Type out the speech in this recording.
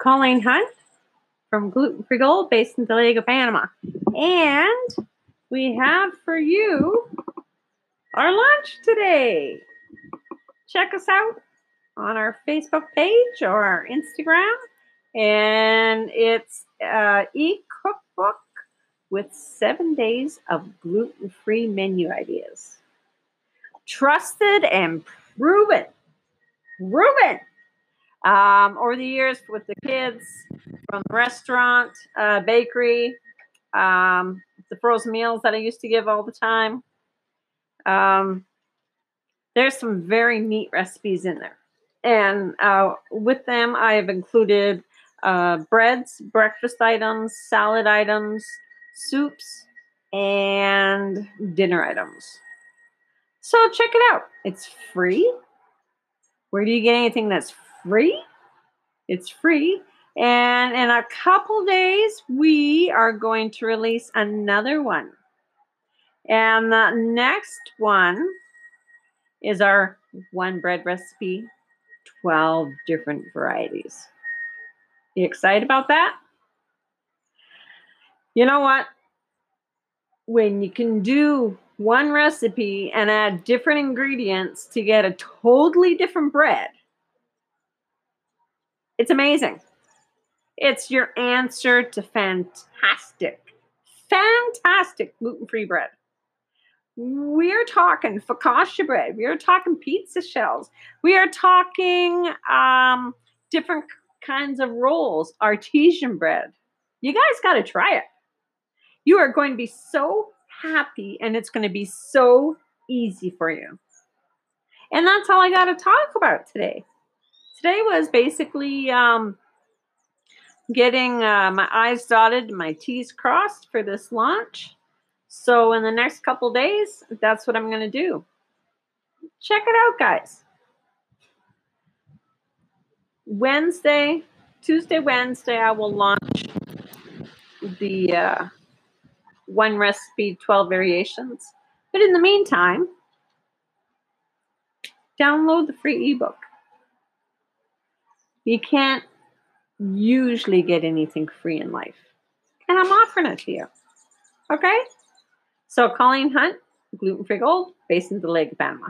Colleen Hunt from Gluten Free Gold, based in Domingo, Panama. And we have for you our lunch today. Check us out on our Facebook page or our Instagram. And it's uh, e cookbook with seven days of gluten free menu ideas. Trusted and proven. Proven. Um, over the years with the kids from the restaurant, uh, bakery, um, the frozen meals that I used to give all the time. Um, there's some very neat recipes in there. And uh, with them, I have included uh, breads, breakfast items, salad items, soups, and dinner items. So check it out. It's free. Where do you get anything that's free? It's free. And in a couple days, we are going to release another one. And the next one is our one bread recipe, 12 different varieties. You excited about that? You know what? When you can do one recipe and add different ingredients to get a totally different bread, it's amazing. It's your answer to fantastic, fantastic gluten free bread. We're talking focaccia bread. We are talking pizza shells. We are talking um, different kinds of rolls, artesian bread. You guys got to try it. You are going to be so happy and it's going to be so easy for you. And that's all I got to talk about today. Today was basically um, getting uh, my I's dotted, my T's crossed for this launch. So in the next couple days, that's what I'm going to do. Check it out, guys. Wednesday, Tuesday, Wednesday, I will launch the uh, one recipe, 12 variations. But in the meantime, download the free ebook. You can't usually get anything free in life. And I'm offering it to you. Okay? So Colleen Hunt, Gluten Free Gold, based in the Lake of Panama.